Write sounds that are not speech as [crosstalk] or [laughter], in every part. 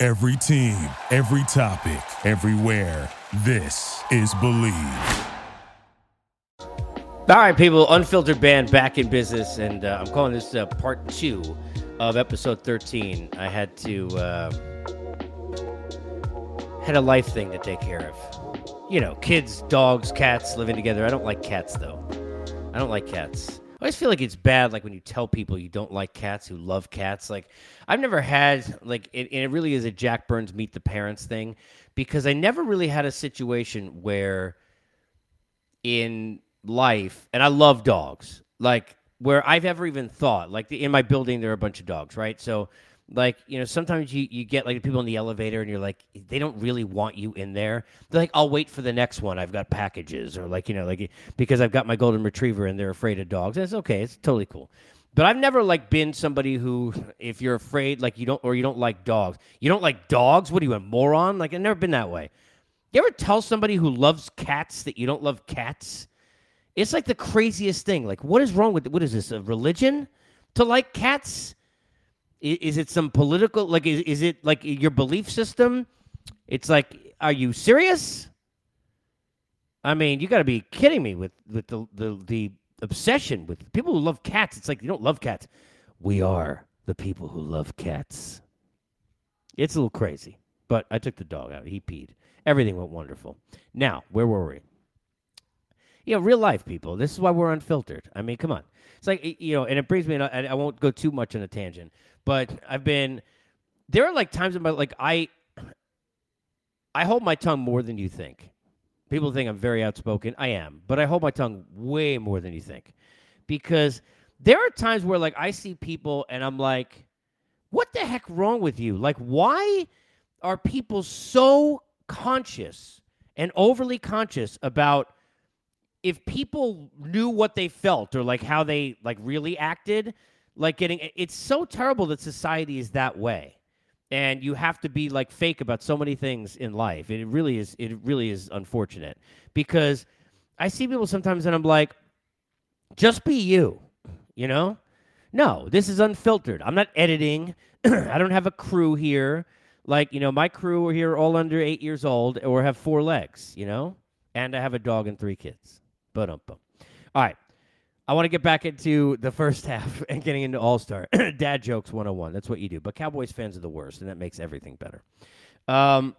Every team, every topic, everywhere. This is Bleav. All right, people, Unfiltered Band back in business, and uh, I'm calling this uh, part two of episode 13. I had to uh, had a life thing to take care of. You know, kids, dogs, cats living together. I don't like cats though. I don't like cats. I always feel like it's bad, like when you tell people you don't like cats who love cats. Like I've never had like it, and it really is a Jack Byrnes meet the parents thing because I never really had a situation where in life, and I love dogs, like where I've ever even thought, like the, in my building, there are a bunch of dogs, right? So like you know sometimes you, you get like people in the elevator and you're like they don't really want you in there. They're like i'll wait for the next one. I've got packages or like you know like because i've got my golden retriever and they're afraid of dogs. It's okay. It's totally cool. But i've never like been somebody who if you're afraid like you don't or you don't like dogs. You don't like dogs? What are you a moron? Like i've never been that way. You ever tell somebody who loves cats that you don't love cats? It's like the craziest thing. Like what is wrong with what is this a religion to like cats is, is it some political like is, is it like your belief system? It's like are you serious? I mean, you got to be kidding me with with the, the the obsession with people who love cats. It's like you don't love cats. We are the people who love cats. It's a little crazy, but I took the dog out. He peed. Everything went wonderful. Now, where were we? You know, real life people. This is why we're unfiltered. I mean, come on. It's like you know, and it brings me. I, I won't go too much on a tangent, but I've been there are like times in like I I hold my tongue more than you think. People think I'm very outspoken. I am, but I hold my tongue way more than you think. Because there are times where like I see people and I'm like, what the heck wrong with you? Like why are people so conscious and overly conscious about if people knew what they felt or like how they like really acted, like getting it's so terrible that society is that way. And you have to be like fake about so many things in life. It really is it really is unfortunate. Because i see people sometimes and i'm like just be you you know? No this is unfiltered. I'm not editing. [clears throat] I don't have a crew here. Like you know my crew are here all under eight years old or have four legs you know? And i have a dog and three kids. But um all right I want to get back into the first [laughs] half and getting into All Star. [clears throat] Dad jokes 101. That's what you do. But Cowboys fans are the worst, and that makes everything better. Um,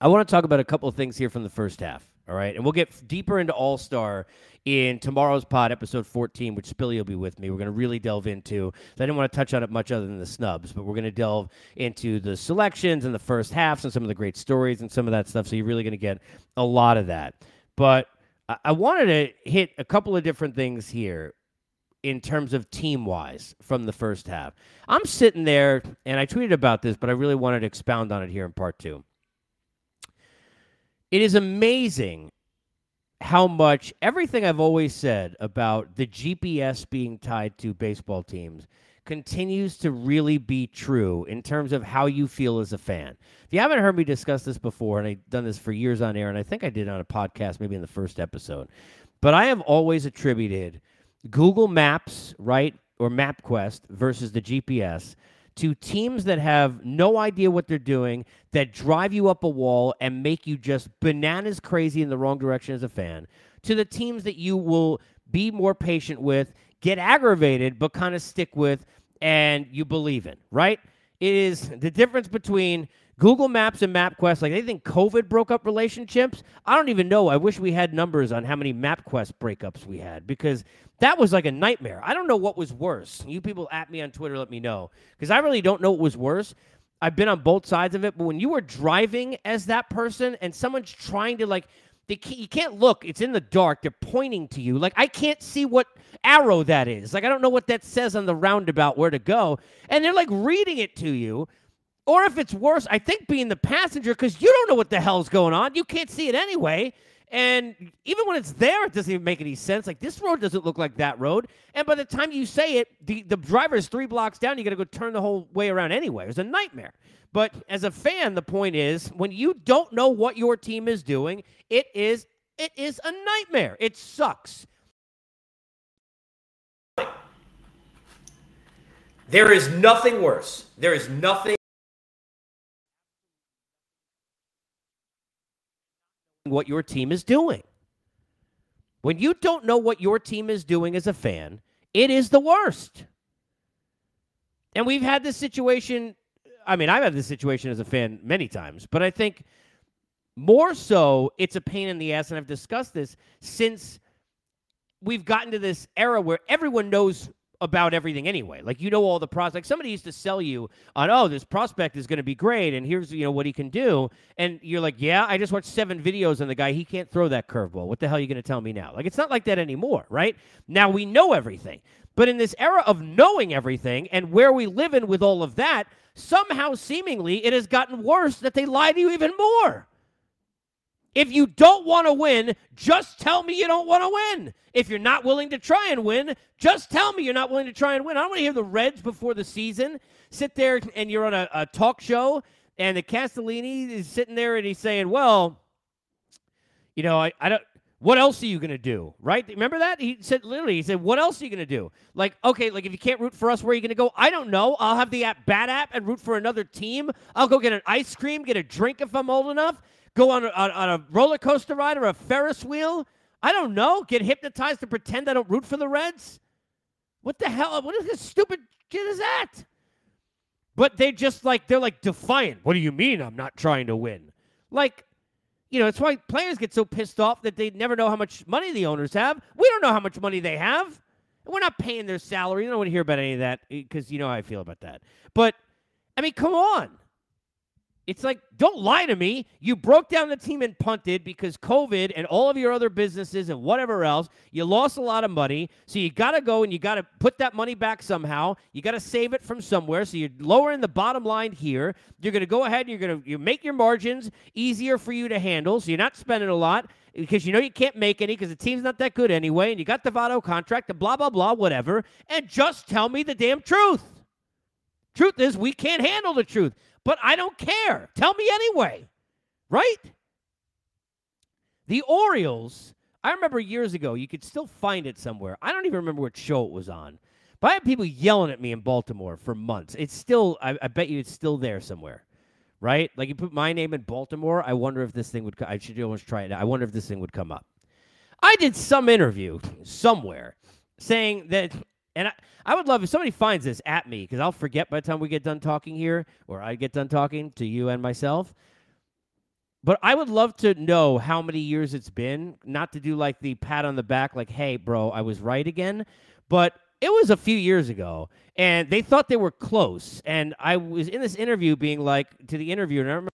I want to talk about a couple of things here from the first half. All right. And we'll get deeper into All Star in tomorrow's pod, episode 14, which Spilly will be with me. We're going to really delve into. I didn't want to touch on it much other than the snubs, but we're going to delve into the selections and the first halves and some of the great stories and some of that stuff. So you're really going to get a lot of that. But I wanted to hit a couple of different things here in terms of team wise from the first half. I'm sitting there and I tweeted about this, but I really wanted to expound on it here in part two. It is amazing how much everything I've always said about the GPS being tied to baseball teams continues to really be true in terms of how you feel as a fan. If you haven't heard me discuss this before, and I've done this for years on air, and I think I did on a podcast maybe in the first episode, but I have always attributed Google Maps, right, or MapQuest versus the GPS to teams that have no idea what they're doing, that drive you up a wall and make you just bananas crazy in the wrong direction as a fan, to the teams that you will be more patient with, get aggravated, but kind of stick with and you believe in, right? It is the difference between Google Maps and MapQuest. Like they think COVID broke up relationships. I don't even know. I wish we had numbers on how many MapQuest breakups we had because that was like a nightmare. I don't know what was worse. You people at me on Twitter, let me know because I really don't know what was worse. I've been on both sides of it, but when you were driving as that person and someone's trying to like you can't look. It's in the dark. They're pointing to you. Like I can't see what arrow that is. Like I don't know what that says on the roundabout where to go. And they're like reading it to you. Or if it's worse, I think being the passenger because you don't know what the hell's going on. You can't see it anyway. And even when it's there, it doesn't even make any sense. Like this road doesn't look like that road. And by the time you say it, the, the driver is three blocks down. You got to go turn the whole way around anyway. It was a nightmare. But as a fan, the point is when you don't know what your team is doing, it is it is a nightmare. It sucks. There is nothing worse. There is nothing what your team is doing. When you don't know what your team is doing as a fan, it is the worst. And we've had this situation. I mean, I've had this situation as a fan many times, but I think more so it's a pain in the ass. And I've discussed this since we've gotten to this era where everyone knows about everything anyway. Like you know all the prospects. Like somebody used to sell you on, oh, this prospect is going to be great, and here's you know what he can do, and you're like, yeah, I just watched seven videos on the guy. He can't throw that curveball. What the hell are you going to tell me now? Like it's not like that anymore, right? Now we know everything, but in this era of knowing everything and where we live in with all of that, somehow seemingly it has gotten worse that they lie to you even more. If you don't want to win, just tell me you don't want to win. If you're not willing to try and win, just tell me you're not willing to try and win. I don't want to hear the Reds before the season sit there and you're on a, a talk show and the Castellini is sitting there and he's saying, well, you know, I, I don't. What else are you going to do? Right? Remember that? He said literally, he said, What else are you going to do? Like, okay, like if you can't root for us, where are you going to go? I don't know. I'll have the app, Bat app and root for another team. I'll go get an ice cream, get a drink if I'm old enough go on a, on a roller coaster ride or a Ferris wheel. I don't know. Get hypnotized to pretend I don't root for the Reds. What the hell? What is this stupid shit is that? But they just like they're like defiant. What do you mean I'm not trying to win? Like, you know, it's why players get so pissed off that they never know how much money the owners have. We don't know how much money they have. We're not paying their salary. I don't want to hear about any of that eh, because you know how I feel about that. But I mean, come on. It's like, don't lie to me. You broke down the team and punted because COVID and all of your other businesses and whatever else. You lost a lot of money. So you got to go and you got to put that money back somehow. You got to save it from somewhere. So you're lowering the bottom line here. You're going to go ahead and you're going to you make your margins easier for you to handle. So you're not spending a lot because you know you can't make any because the team's not that good anyway. And you got the Votto contract and blah, blah, blah, whatever. And just tell me the damn truth. Truth is, we can't handle the truth but I don't care. Tell me anyway, right? The Orioles, I remember years ago, you could still find it somewhere. I don't even remember what show it was on. But I had people yelling at me in Baltimore for months. It's still, I, I bet you it's still there somewhere, right? Like you put my name in Baltimore, I wonder if this thing would, I should almost try it. I wonder if this thing would come up. I did some interview somewhere saying that and I, I would love if somebody finds this at me because I'll forget by the time we get done talking here, or I get done talking to you and myself. But I would love to know how many years it's been, not to do like the pat on the back, like, hey, bro, I was right again. But it was a few years ago, and they thought they were close. And I was in this interview being like, to the interviewer, and I remember.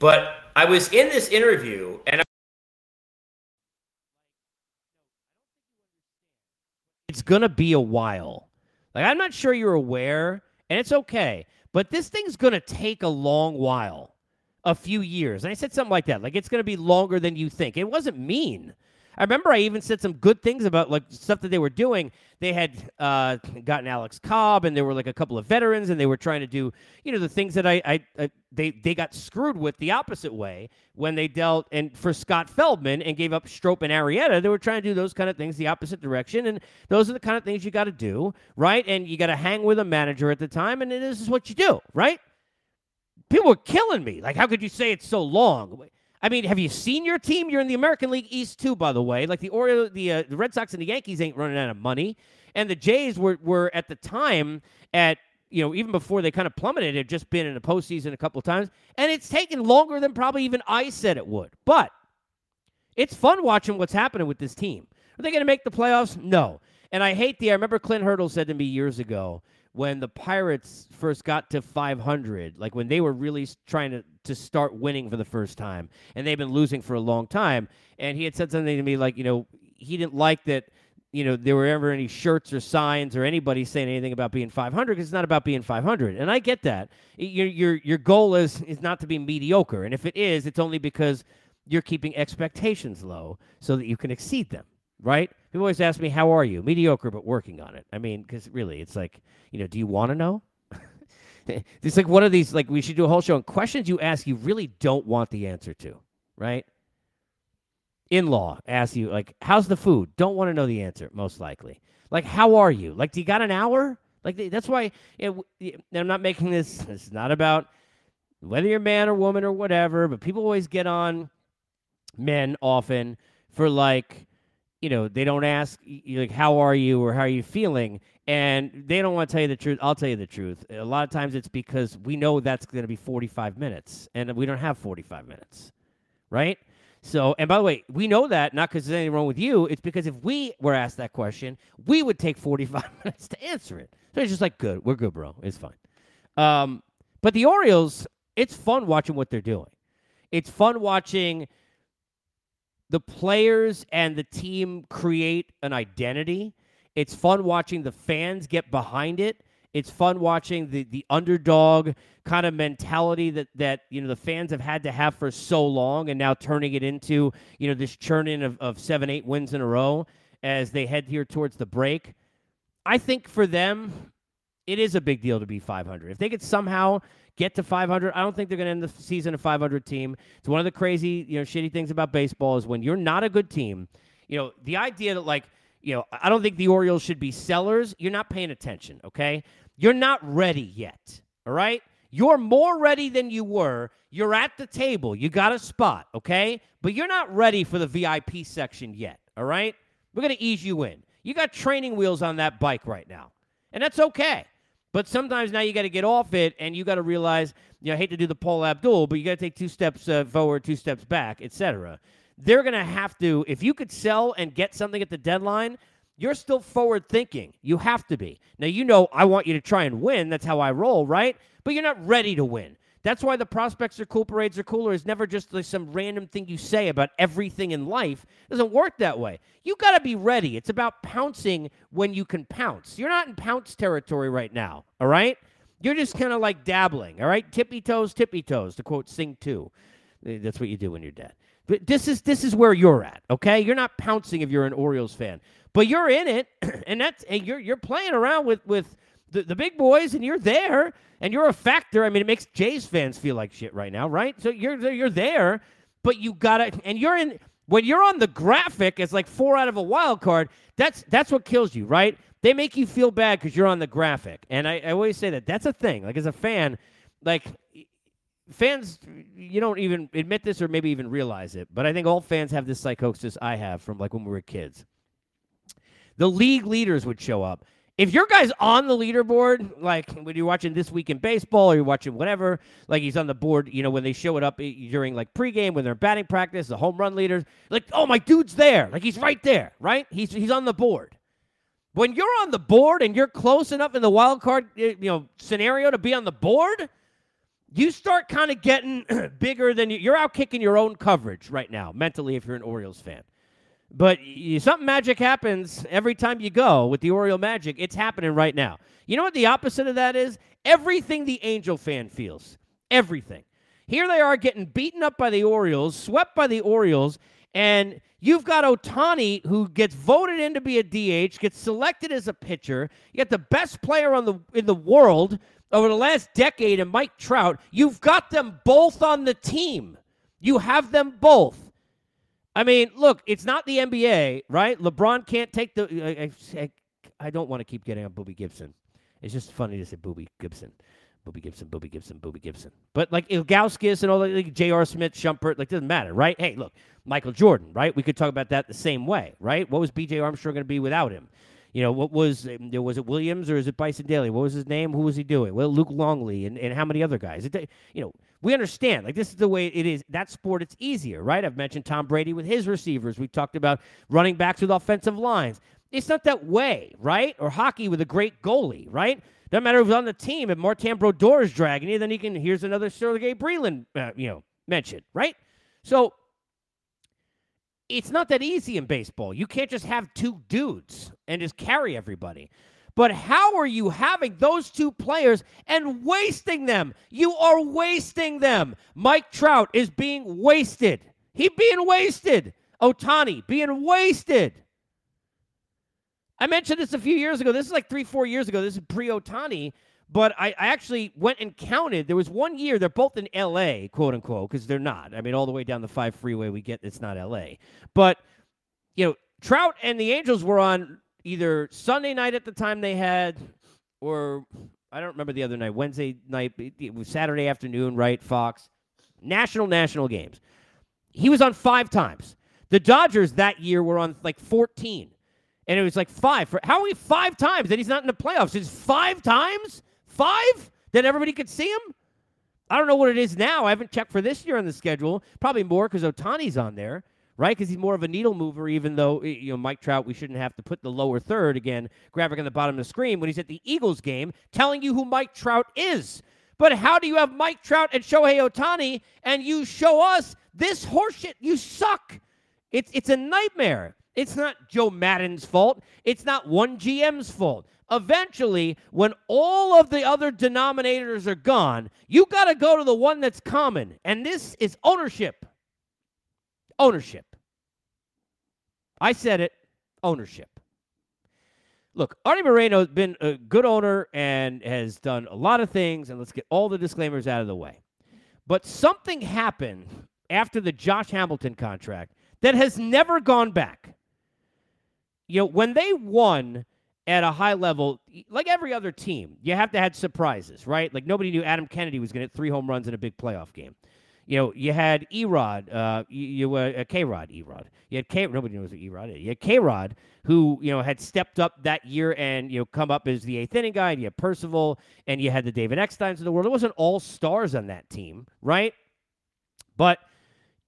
But I was in this interview, and it's going to be a while. Like, I'm not sure you're aware, and it's okay, but this thing's going to take a long while, a few years. And I said something like that, like, it's going to be longer than you think. It wasn't mean. I remember I even said some good things about like stuff that they were doing. They had uh, gotten Alex Cobb, and there were like a couple of veterans, and they were trying to do, you know, the things that I, I, I they they got screwed with the opposite way when they dealt and for Scott Feldman and gave up Strop and Arrieta. They were trying to do those kind of things the opposite direction, and those are the kind of things you got to do, right? And you got to hang with a manager at the time, and this is what you do, right? People were killing me. Like, how could you say it's so long? I mean, have you seen your team? You're in the American League East too, by the way. Like the Orioles, the uh, the Red Sox and the Yankees ain't running out of money, and the Jays were were at the time at you know even before they kind of plummeted, had just been in the postseason a couple times, and it's taken longer than probably even I said it would. But it's fun watching what's happening with this team. Are they going to make the playoffs? No. And I hate the. I remember Clint Hurdle said to me years ago when the Pirates first got to 500, like when they were really trying to, to start winning for the first time, and they've been losing for a long time. And he had said something to me like, you know, he didn't like that you know, there were ever any shirts or signs or anybody saying anything about being 500 because it's not about being 500. And I get that. Your, your, your goal is, is not to be mediocre. And if it is, it's only because you're keeping expectations low so that you can exceed them, right? People always ask me, How are you? Mediocre, but working on it. I mean, because really, it's like, you know, do you want to know? [laughs] it's like one of these, like, we should do a whole show on questions you ask you really don't want the answer to, right? in law asks you, like, how's the food? Don't want to know the answer, most likely. Like, how are you? Like, do you got an hour? Like, that's why know, I'm not making this, [laughs] it's not about whether you're man or woman or whatever, but people always get on men often for like, you know, they don't ask you like how are you or how are you feeling, and they don't want to tell you the truth. I'll tell you the truth. A lot of times it's because we know that's going to be 45 minutes, and we don't have 45 minutes, right? So, and by the way, we know that not because there's anything wrong with you. It's because if we were asked that question, we would take 45 [laughs] minutes to answer it. So it's just like, good, we're good, bro. It's fine. Um, but the Orioles, it's fun watching what they're doing. It's fun watching the players and the team create an identity. It's fun watching the fans get behind it. It's fun watching the the underdog kind of mentality that that you know the fans have had to have for so long, and now turning it into you know this churning of, of seven eight wins in a row as they head here towards the break. I think for them, it is a big deal to be 500. If they could somehow get to 500, I don't think they're going to end the season a 500 team. It's one of the crazy, you know, shitty things about baseball is when you're not a good team. You know, the idea that like you know, I don't think the Orioles should be sellers. You're not paying attention, okay? You're not ready yet, all right? You're more ready than you were. You're at the table. You got a spot, okay? But you're not ready for the VIP section yet, all right? We're going to ease you in. You got training wheels on that bike right now, and that's okay. But sometimes now you got to get off it, and you got to realize, you know, I hate to do the Paula Abdul, but you got to take two steps uh, forward, two steps back, etc they're going to have to, if you could sell and get something at the deadline, you're still forward thinking. You have to be. Now, you know, I want you to try and win. That's how I roll, right? But you're not ready to win. That's why the prospects are cool, parades are cooler. Is never just like some random thing you say about everything in life. It doesn't work that way. You got to be ready. It's about pouncing when you can pounce. You're not in pounce territory right now, all right? You're just kind of like dabbling, all right? Tippy toes, tippy toes, to quote Sing 2. Eh, that's what you do when you're dead. But this is this is where you're at, okay? You're not pouncing if you're an Orioles fan, but you're in it, [clears throat] and that's and you're you're playing around with with the, the big boys, and you're there, and you're a factor. I mean, it makes Jays fans feel like shit right now, right? So you're you're there, but you gotta, and you're in when you're on the graphic as like four out of a wild card. That's that's what kills you, right? They make you feel bad because you're on the graphic, and I, I always say that that's a thing. Like as a fan, like fans, you don't even admit this or maybe even realize it, but I think all fans have this psychosis I have from like when we were kids. The league leaders would show up. If your guy's on the leaderboard, like when you're watching This Week in Baseball or you're watching whatever, like he's on the board, you know, when they show it up eh, during like pregame, when they're batting practice, the home run leaders, like, oh, my dude's there. Like he's right there, right? He's, he's on the board. When you're on the board and you're close enough in the wild card, eh, you know, scenario to be on the board – you start kind of getting [clears throat] bigger than you, you're out kicking your own coverage right now mentally if you're an Orioles fan. But you, something magic happens every time you go with the Oriole magic. It's happening right now. You know what the opposite of that is? Everything the Angel fan feels. Everything. Here they are getting beaten up by the Orioles, swept by the Orioles, and you've got Ohtani who gets voted in to be a DH, gets selected as a pitcher. You got the best player on the in the world over the last decade and Mike Trout, you've got them both on the team. You have them both. I mean, look, it's not the NBA, right? LeBron can't take the. I, I, I don't want to keep getting on Boobie Gibson. It's just funny to say Boobie Gibson. Boobie Gibson, Boobie Gibson, Boobie Gibson. But like Ilgauskas and all that, like J.R. Smith, Shumpert, like doesn't matter, right? Hey, look, Michael Jordan, right? We could talk about that the same way, right? What was B.J. Armstrong going to be without him? You know, what was um, was it Williams or is it Bison Dele? What was his name? Who was he doing? Well, Luke Longley and, and how many other guys? It, you know, we understand. Like this is the way it is. That sport, it's easier, right? I've mentioned Tom Brady with his receivers. We talked about running backs with offensive lines. It's not that way, right? Or hockey with a great goalie, right? Doesn't matter who's on the team. If Martin Brodeur is dragging you, then he can. Here's another Sergey Brylin, uh, you know, mentioned right? So it's not that easy in baseball. You can't just have two dudes and just carry everybody. But how are you having those two players and wasting them? You are wasting them. Mike Trout is being wasted. He being wasted. Ohtani being wasted. I mentioned this a few years ago. This is like three, four years ago. This is pre Ohtani, But I, I, actually went and counted. There was one year they're both in L.A., quote unquote, because they're not. I mean, all the way down the five freeway, we get it's not L.A. But you know, Trout and the Angels were on either Sunday night at the time they had, or I don't remember the other night, Wednesday night, it was Saturday afternoon, right? Fox, national national games. He was on five times. The Dodgers that year were on like 14. And it was like five. For, how are we five times that he's not in the playoffs? It's five times? Five? That everybody could see him? I don't know what it is now. I haven't checked for this year on the schedule. Probably more because Ohtani's on there, right? Because he's more of a needle mover, even though, you know, Mike Trout, we shouldn't have to put the lower third again, graphic on the bottom of the screen when he's at the Eagles game telling you who Mike Trout is. But how do you have Mike Trout and Shohei Ohtani and you show us this horseshit? You suck. It's, it's a nightmare. It's not Joe Maddon's fault. It's not one GM's fault eventually, when all of the other denominators are gone, you got to go to the one that's common. And this is ownership. Ownership. I said it ownership. Look, Artie Moreno has been a good owner and has done a lot of things, and let's get all the disclaimers out of the way. But something happened after the Josh Hamilton contract that has never gone back. You know, when they won at a high level, like every other team, you have to have surprises, right? Like nobody knew Adam Kennedy was going to hit three home runs in a big playoff game. You know, you had Erod, uh, you, you uh, K Rod, Erod. You had K. Nobody knows what Erod is. You had K Rod, who you know had stepped up that year and you know come up as the eighth inning guy. And you had Percival, and you had the David Ecksteins of the world. It wasn't all stars on that team, right? But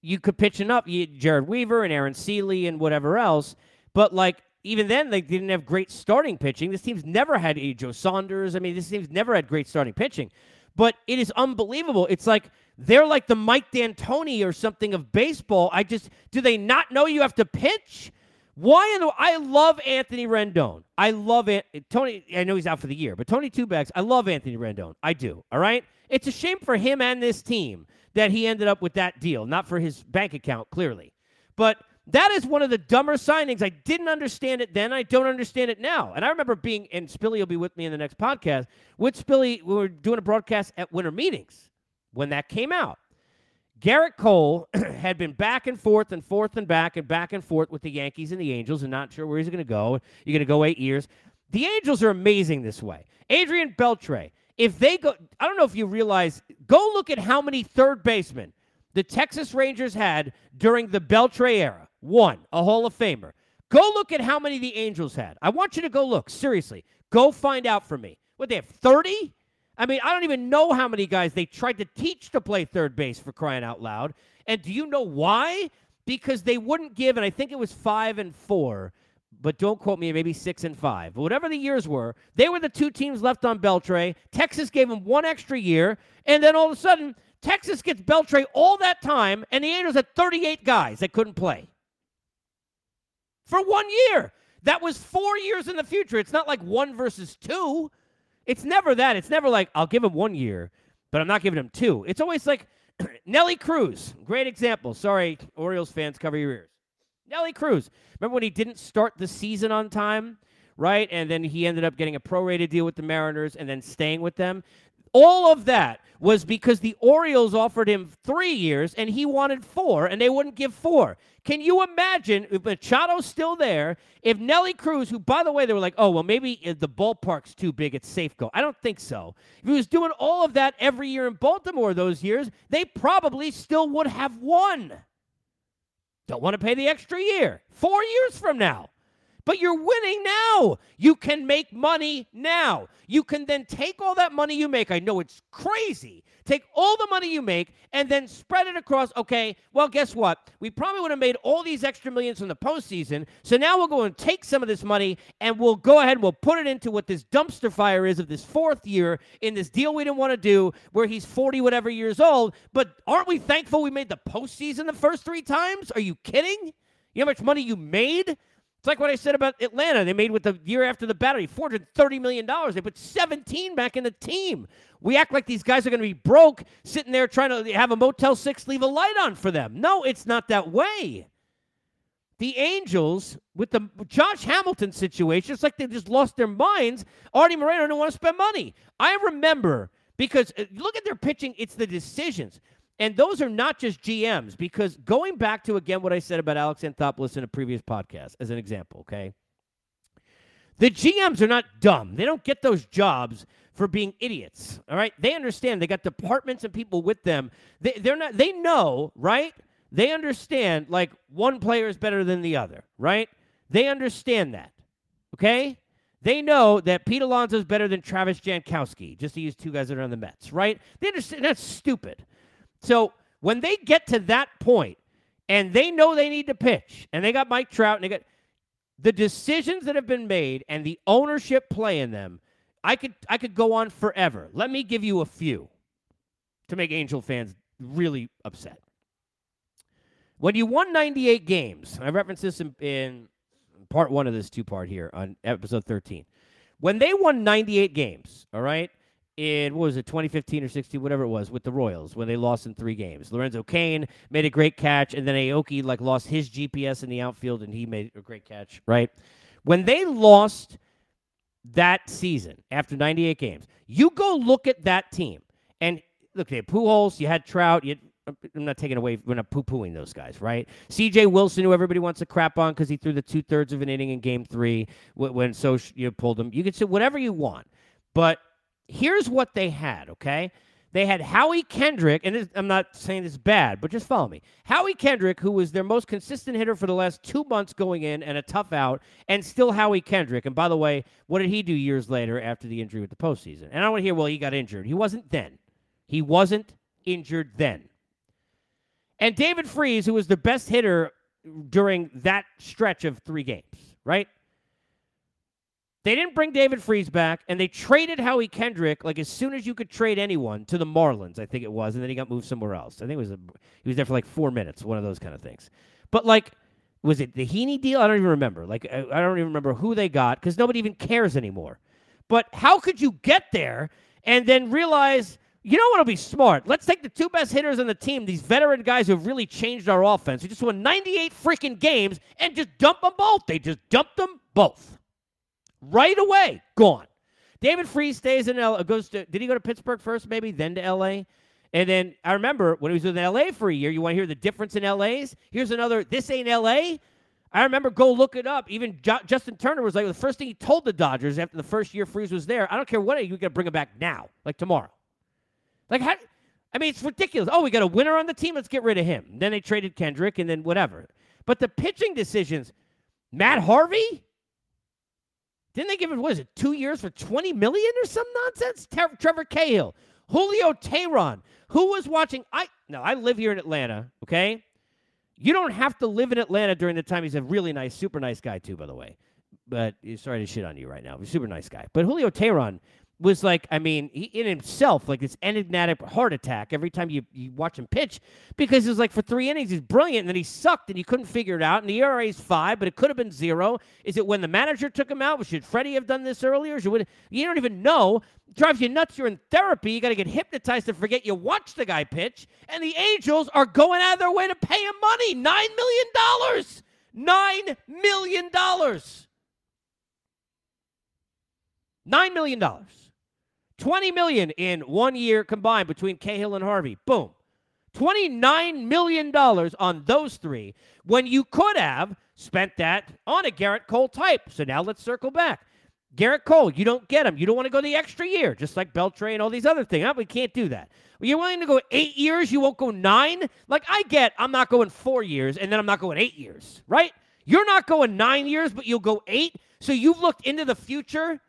you could pitch enough. You Jered Weaver and Aaron Sele and whatever else. But like even then they didn't have great starting pitching. This team's never had a Joe Saunders. I mean, this team's never had great starting pitching. But it is unbelievable. It's like they're like the Mike D'Antoni or something of baseball. I just do they not know you have to pitch? Why in the I love Anthony Rendon. I love it. Tony. I know he's out for the year, but Tony Two. I love Anthony Rendon. I do. All right. It's a shame for him and this team that he ended up with that deal. Not for his bank account, clearly, but that is one of the dumber signings. I didn't understand it then. I don't understand it now. And I remember being, and Spilly will be with me in the next podcast. With Spilly, we were doing a broadcast at winter meetings when that came out. Gerrit Cole [clears throat] had been back and forth and forth and back and back and forth with the Yankees and the Angels and not sure where he's going to go. You're going to go eight years. The Angels are amazing this way. Adrian Beltre, if they go, I don't know if you realize, go look at how many third basemen the Texas Rangers had during the Beltre era. One, a Hall of Famer. Go look at how many the Angels had. I want you to go look. Seriously. Go find out for me. What, they have 30? I mean, I don't even know how many guys they tried to teach to play third base for crying out loud. And do you know why? Because they wouldn't give, and I think it was five and four, but don't quote me, maybe six and five. But whatever the years were, they were the two teams left on Beltre. Texas gave them one extra year, and then all of a sudden, Texas gets Beltre all that time, and the Angels had 38 guys that couldn't play for one year. That was four years in the future. It's not like one versus two. It's never that. It's never like, I'll give him one year, but I'm not giving him two. It's always like [clears throat] Nelly Cruz. Great example. Sorry, Orioles fans, cover your ears. Nelly Cruz. Remember when he didn't start the season on time? Right? And then he ended up getting a prorated deal with the Mariners and then staying with them. All of that was because the Orioles offered him three years and he wanted four, and they wouldn't give four. Can you imagine if Machado's still there, if Nelly Cruz, who, by the way, they were like, oh, well, maybe the ballpark's too big it's safe go. I don't think so. If he was doing all of that every year in Baltimore those years, they probably still would have won. Don't want to pay the extra year. Four years from now. But you're winning now. You can make money now. You can then take all that money you make. I know it's crazy. Take all the money you make and then spread it across. Okay, well, guess what? We probably would have made all these extra millions from the postseason. So now we'll go and take some of this money and we'll go ahead and we'll put it into what this dumpster fire is of this fourth year in this deal we didn't want to do where he's 40 whatever years old. But aren't we thankful we made the postseason the first three times? Are you kidding? You know how much money you made? It's like what I said about Atlanta. They made with the year after the battery, $430 million. They put 17 back in the team. We act like these guys are going to be broke, sitting there trying to have a Motel 6 leave a light on for them. No, it's not that way. The Angels, with the Josh Hamilton situation, it's like they just lost their minds. Artie Moreno didn't want to spend money. I remember because uh, look at their pitching, it's the decisions. And those are not just GMs, because going back to again what I said about Alex Anthopoulos in a previous podcast, as an example, okay? The GMs are not dumb. They don't get those jobs for being idiots. All right. They understand they got departments and people with them. They, they're not, they know, right? They understand like one player is better than the other, right? They understand that. Okay? They know that Pete Alonso is better than Travis Jankowski, just to use two guys that are on the Mets, right? They understand that's stupid. So when they get to that point and they know they need to pitch, and they got Mike Trout and they got the decisions that have been made and the ownership play in them, I could I could go on forever. Let me give you a few to make Angel fans really upset. When you won 98 games, I referenced this in, in part one of this two part here on episode 13. When they won 98 games, all right, in what was it, 2015 or 16, whatever it was, with the Royals when they lost in three games. Lorenzo Cain made a great catch, and then Aoki like lost his GPS in the outfield, and he made a great catch. Right when they lost that season after 98 games, you go look at that team, and look, they had Pujols, you had Trout, you had I'm not taking away, we're not poo pooing those guys, right? CJ Wilson, who everybody wants to crap on because he threw the two thirds of an inning in game three when so you pulled him. You can say whatever you want. But here's what they had, okay? They had Howie Kendrick, and this, I'm not saying this is bad, but just follow me. Howie Kendrick, who was their most consistent hitter for the last two months going in and a tough out, and still Howie Kendrick. And by the way, what did he do years later after the injury with the postseason? And I want to hear, well, he got injured. He wasn't then. He wasn't injured then. And David Freese, who was the best hitter during that stretch of three games, right? They didn't bring David Freese back, and they traded Howie Kendrick like as soon as you could trade anyone to the Marlins, I think it was, and then he got moved somewhere else. I think it was a, he was there for like four minutes, one of those kind of things. But like, was it the Heaney deal? I don't even remember. Like, I, I don't even remember who they got because nobody even cares anymore. But how could you get there and then realize you know what'll be smart? Let's take the two best hitters on the team, these veteran guys who have really changed our offense. We just won 98 freaking games and just dump them both. They just dumped them both. Right away, gone. David Freese stays in L. Goes to. Did he go to Pittsburgh first? Maybe then to L.A. And then I remember when he was in L.A. for a year. You want to hear the difference in L.A.'s? Here's another. This ain't L.A. I remember go look it up. Even jo- Justin Turner was like the first thing he told the Dodgers after the first year Freese was there. I don't care what you got to bring him back now, like tomorrow. Like how? I mean, it's ridiculous. Oh, we got a winner on the team. Let's get rid of him. Then they traded Kendrick, and then whatever. But the pitching decisions, Matt Harvey. Didn't they give him what is it two years for twenty million or some nonsense? Ter- Trevor Cahill, Julio Teheran. Who was watching? I no, I live here in Atlanta. Okay, you don't have to live in Atlanta during the time. He's a really nice, super nice guy too, by the way. But sorry to shit on you right now. He's a super nice guy. But Julio Teheran was like, I mean, he, in himself, like this enigmatic heart attack every time you, you watch him pitch because it was like for three innings, he's brilliant, and then he sucked and you couldn't figure it out. And the ERA is five, but it could have been zero. Is it when the manager took him out? Should Freddie have done this earlier? Should, you don't even know. It drives you nuts. You're in therapy. You got to get hypnotized to forget you watched the guy pitch. And the Angels are going out of their way to pay him money $9 million. $9 million. $9 million. 20 million in one year combined between Cahill and Harvey. Boom. $29 million on those three when you could have spent that on a Gerrit Cole type. So now let's circle back. Gerrit Cole, you don't get him. You don't want to go the extra year, just like Beltre and all these other things. We can't do that. You're willing to go eight years, you won't go nine? Like, I get I'm not going four years and then I'm not going eight years, right? You're not going nine years, but you'll go eight. So you've looked into the future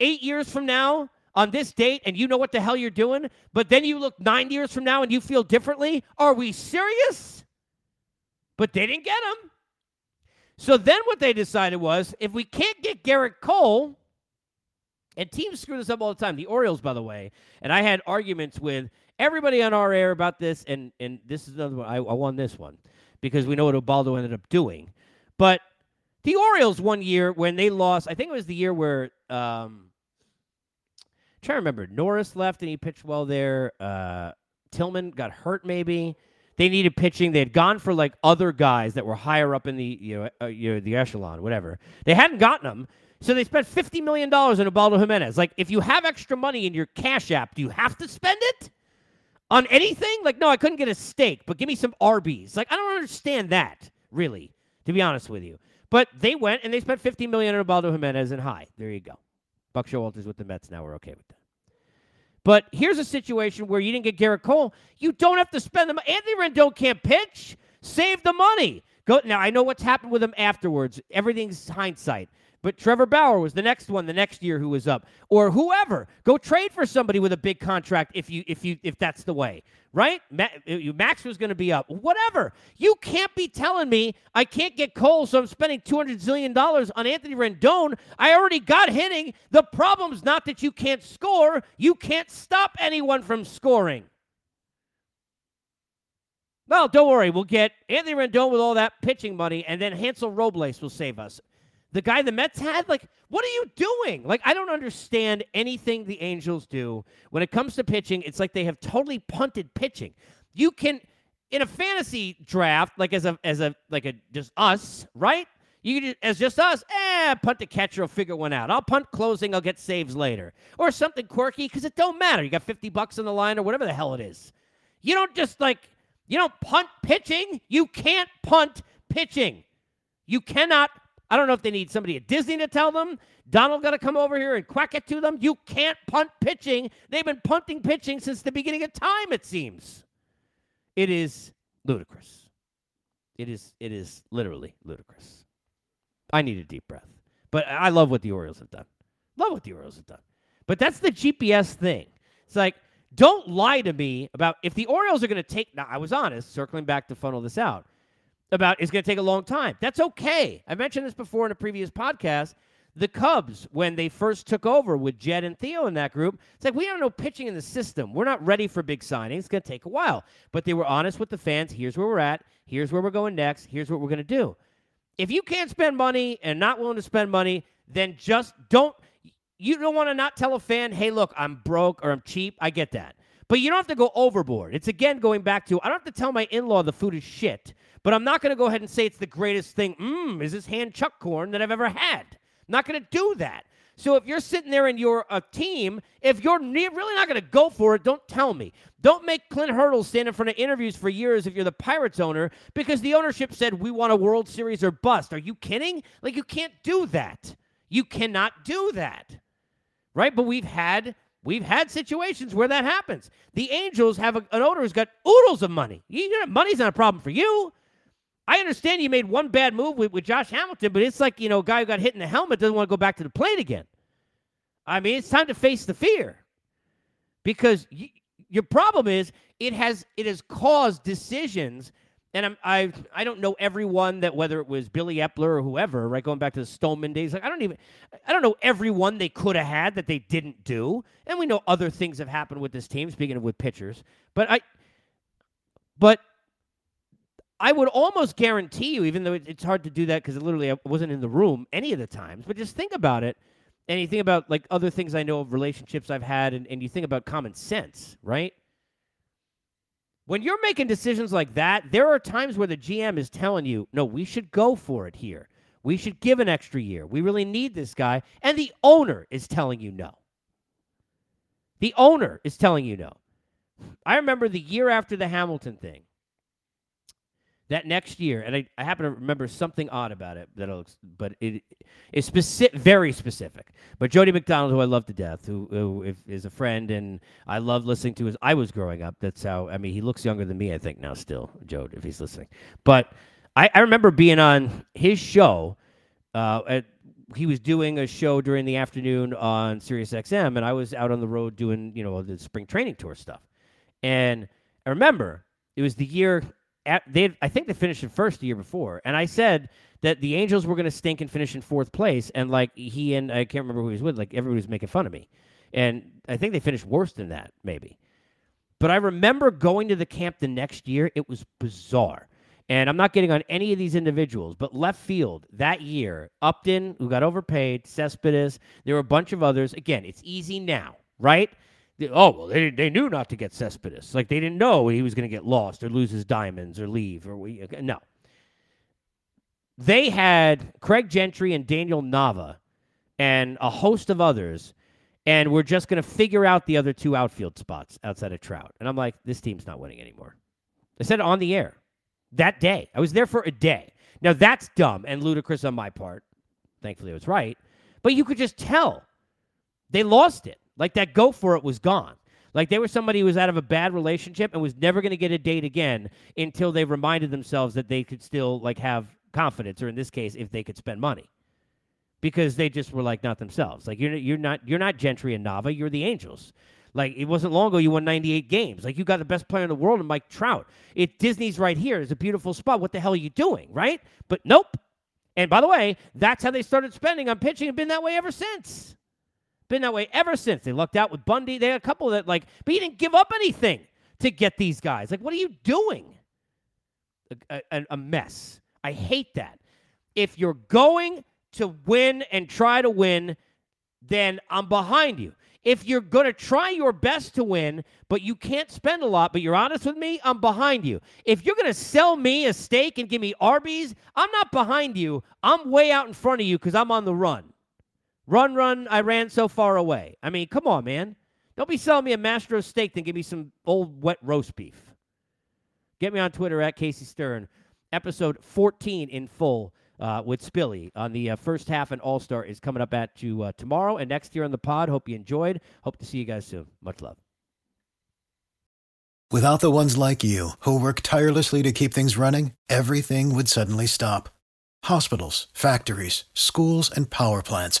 eight years from now on this date and you know what the hell you're doing, but then you look nine years from now and you feel differently? Are we serious? But they didn't get him. So then what they decided was if we can't get Gerrit Cole, and teams screw this up all the time. The Orioles, by the way, and I had arguments with everybody on our air about this, and and this is another one. I, I won this one because we know what Ubaldo ended up doing. But the Orioles one year when they lost, I think it was the year where um, trying to remember. Norris left and he pitched well there. Uh, Tillman got hurt maybe. They needed pitching. They had gone for like other guys that were higher up in the you know, uh, you know the echelon, whatever. They hadn't gotten them, so they spent fifty million dollars on Ubaldo Jimenez. Like, if you have extra money in your Cash App, do you have to spend it on anything? Like, no, I couldn't get a steak, but give me some Arby's. Like, I don't understand that really, to be honest with you. But they went and they spent fifty million on Ubaldo Jimenez, and hi, there you go. Buck Showalter's with the Mets now. We're okay with that. But here's a situation where you didn't get Gerrit Cole. You don't have to spend the money. Anthony Rendon can't pitch. Save the money. Go now. I know what's happened with him afterwards. Everything's hindsight. But Trevor Bauer was the next one the next year who was up, or whoever. Go trade for somebody with a big contract if you if you if that's the way, right? Max was going to be up, whatever. You can't be telling me I can't get Cole, so I'm spending two hundred zillion dollars on Anthony Rendon. I already got hitting. The problem's not that you can't score; you can't stop anyone from scoring. Well, don't worry. We'll get Anthony Rendon with all that pitching money, and then Hansel Robles will save us the guy the Mets had, like, what are you doing? Like, I don't understand anything the Angels do when it comes to pitching. It's like they have totally punted pitching. You can, in a fantasy draft, like as a as a like a just us, right? You can as just us, eh, punt the catcher, will figure one out. I'll punt closing, I'll get saves later, or something quirky because it don't matter. You got fifty bucks on the line or whatever the hell it is. You don't just like you don't punt pitching. You can't punt pitching. You cannot I don't know if they need somebody at Disney to tell them. Donald got to come over here and quack it to them. You can't punt pitching. They've been punting pitching since the beginning of time, it seems. It is ludicrous. It is it is literally ludicrous. I need a deep breath. But I love what the Orioles have done. Love what the Orioles have done. But that's the GPS thing. It's like, don't lie to me about if the Orioles are going to take. Now, I was honest, circling back to funnel this out about is going to take a long time. That's okay. I mentioned this before in a previous podcast. The Cubs, when they first took over with Jed and Theo in that group, it's like we don't know pitching in the system. We're not ready for big signings. It's going to take a while. But they were honest with the fans. Here's where we're at. Here's where we're going next. Here's what we're going to do. If you can't spend money and not willing to spend money, then just don't. You don't want to not tell a fan, hey, look, I'm broke or I'm cheap. I get that. But you don't have to go overboard. It's again going back to I don't have to tell my in law the food is shit but I'm not going to go ahead and say it's the greatest thing. Mmm, is this hand chuck corn that I've ever had? I'm not going to do that. So if you're sitting there and you're a team, if you're really not going to go for it, don't tell me. Don't make Clint Hurdle stand in front of interviews for years if you're the Pirates owner because the ownership said we want a World Series or bust. Are you kidding? Like you can't do that. You cannot do that. Right? But we've had we've had situations where that happens. The Angels have a, an owner who's got oodles of money. You know, money's not a problem for you. I understand you made one bad move with, with Josh Hamilton, but it's like, you know, a guy who got hit in the helmet doesn't want to go back to the plate again. I mean, it's time to face the fear. Because your problem is it has it has caused decisions and I'm, I I don't know everyone that whether it was Billy Eppler or whoever, right? Going back to the Stoneman days, like I don't even I don't know everyone they could have had that they didn't do, and we know other things have happened with this team. Speaking of with pitchers, but I, but I would almost guarantee you, even though it's hard to do that because literally I wasn't in the room any of the times, but just think about it. And you think about like other things I know of relationships I've had, and, and you think about common sense, right? When you're making decisions like that, there are times where the GM is telling you, no, we should go for it here. We should give an extra year. We really need this guy. And the owner is telling you no. The owner is telling you no. I remember the year after the Hamilton thing, that next year, and I, I happen to remember something odd about it that looks, but it is specific, very specific. But Jody McDonald, who I love to death, who, who is a friend, and I love listening to his. I was growing up. That's how. I mean, he looks younger than me, I think now still, Jody, if he's listening. But I, I remember being on his show. Uh, at, he was doing a show during the afternoon on Sirius XM, and I was out on the road doing you know the spring training tour stuff. And I remember it was the year they I think they finished in first the year before, and I said that the Angels were going to stink and finish in fourth place, and like he and I can't remember who he was with, like everybody was making fun of me, and I think they finished worse than that, maybe. But I remember going to the camp the next year; it was bizarre. And I'm not getting on any of these individuals, but left field that year, Upton, who got overpaid, Cespedes, there were a bunch of others. Again, it's easy now, right? Oh well they, they knew not to get Cespedes. Like they didn't know he was going to get lost or lose his diamonds or leave or we no. They had Craig Gentry and Daniel Nava and a host of others, and we're just going to figure out the other two outfield spots outside of Trout. And I'm like, this team's not winning anymore. I said on the air that day. I was there for a day. Now that's dumb and ludicrous on my part. Thankfully, I was right. But you could just tell they lost it. Like that go for it was gone. Like they were somebody who was out of a bad relationship and was never going to get a date again until they reminded themselves that they could still like have confidence, or in this case, if they could spend money, because they just were like not themselves. Like you're you're not you're not Gentry and Nava, you're the Angels. Like it wasn't long ago you won 98 games. Like you got the best player in the world in Mike Trout. It Disney's right here. It's a beautiful spot. What the hell are you doing, right? But nope. And by the way, that's how they started spending on pitching and been that way ever since. Been that way ever since. They lucked out with Bundy. They had a couple that like, but you didn't give up anything to get these guys. Like, what are you doing? A, a, a mess. I hate that. If you're going to win and try to win, then I'm behind you. If you're going to try your best to win, but you can't spend a lot, but you're honest with me, I'm behind you. If you're going to sell me a steak and give me Arby's, I'm not behind you. I'm way out in front of you because I'm on the run. Run, run, I ran so far away. I mean, come on, man. Don't be selling me a Mastro steak, then give me some old wet roast beef. Get me on Twitter at Casey Stern. Episode 14 in full uh, with Spilly on the uh, first half and All Star is coming up at you uh, tomorrow and next year on the pod. Hope you enjoyed. Hope to see you guys soon. Much love. Without the ones like you who work tirelessly to keep things running, everything would suddenly stop. Hospitals, factories, schools, and power plants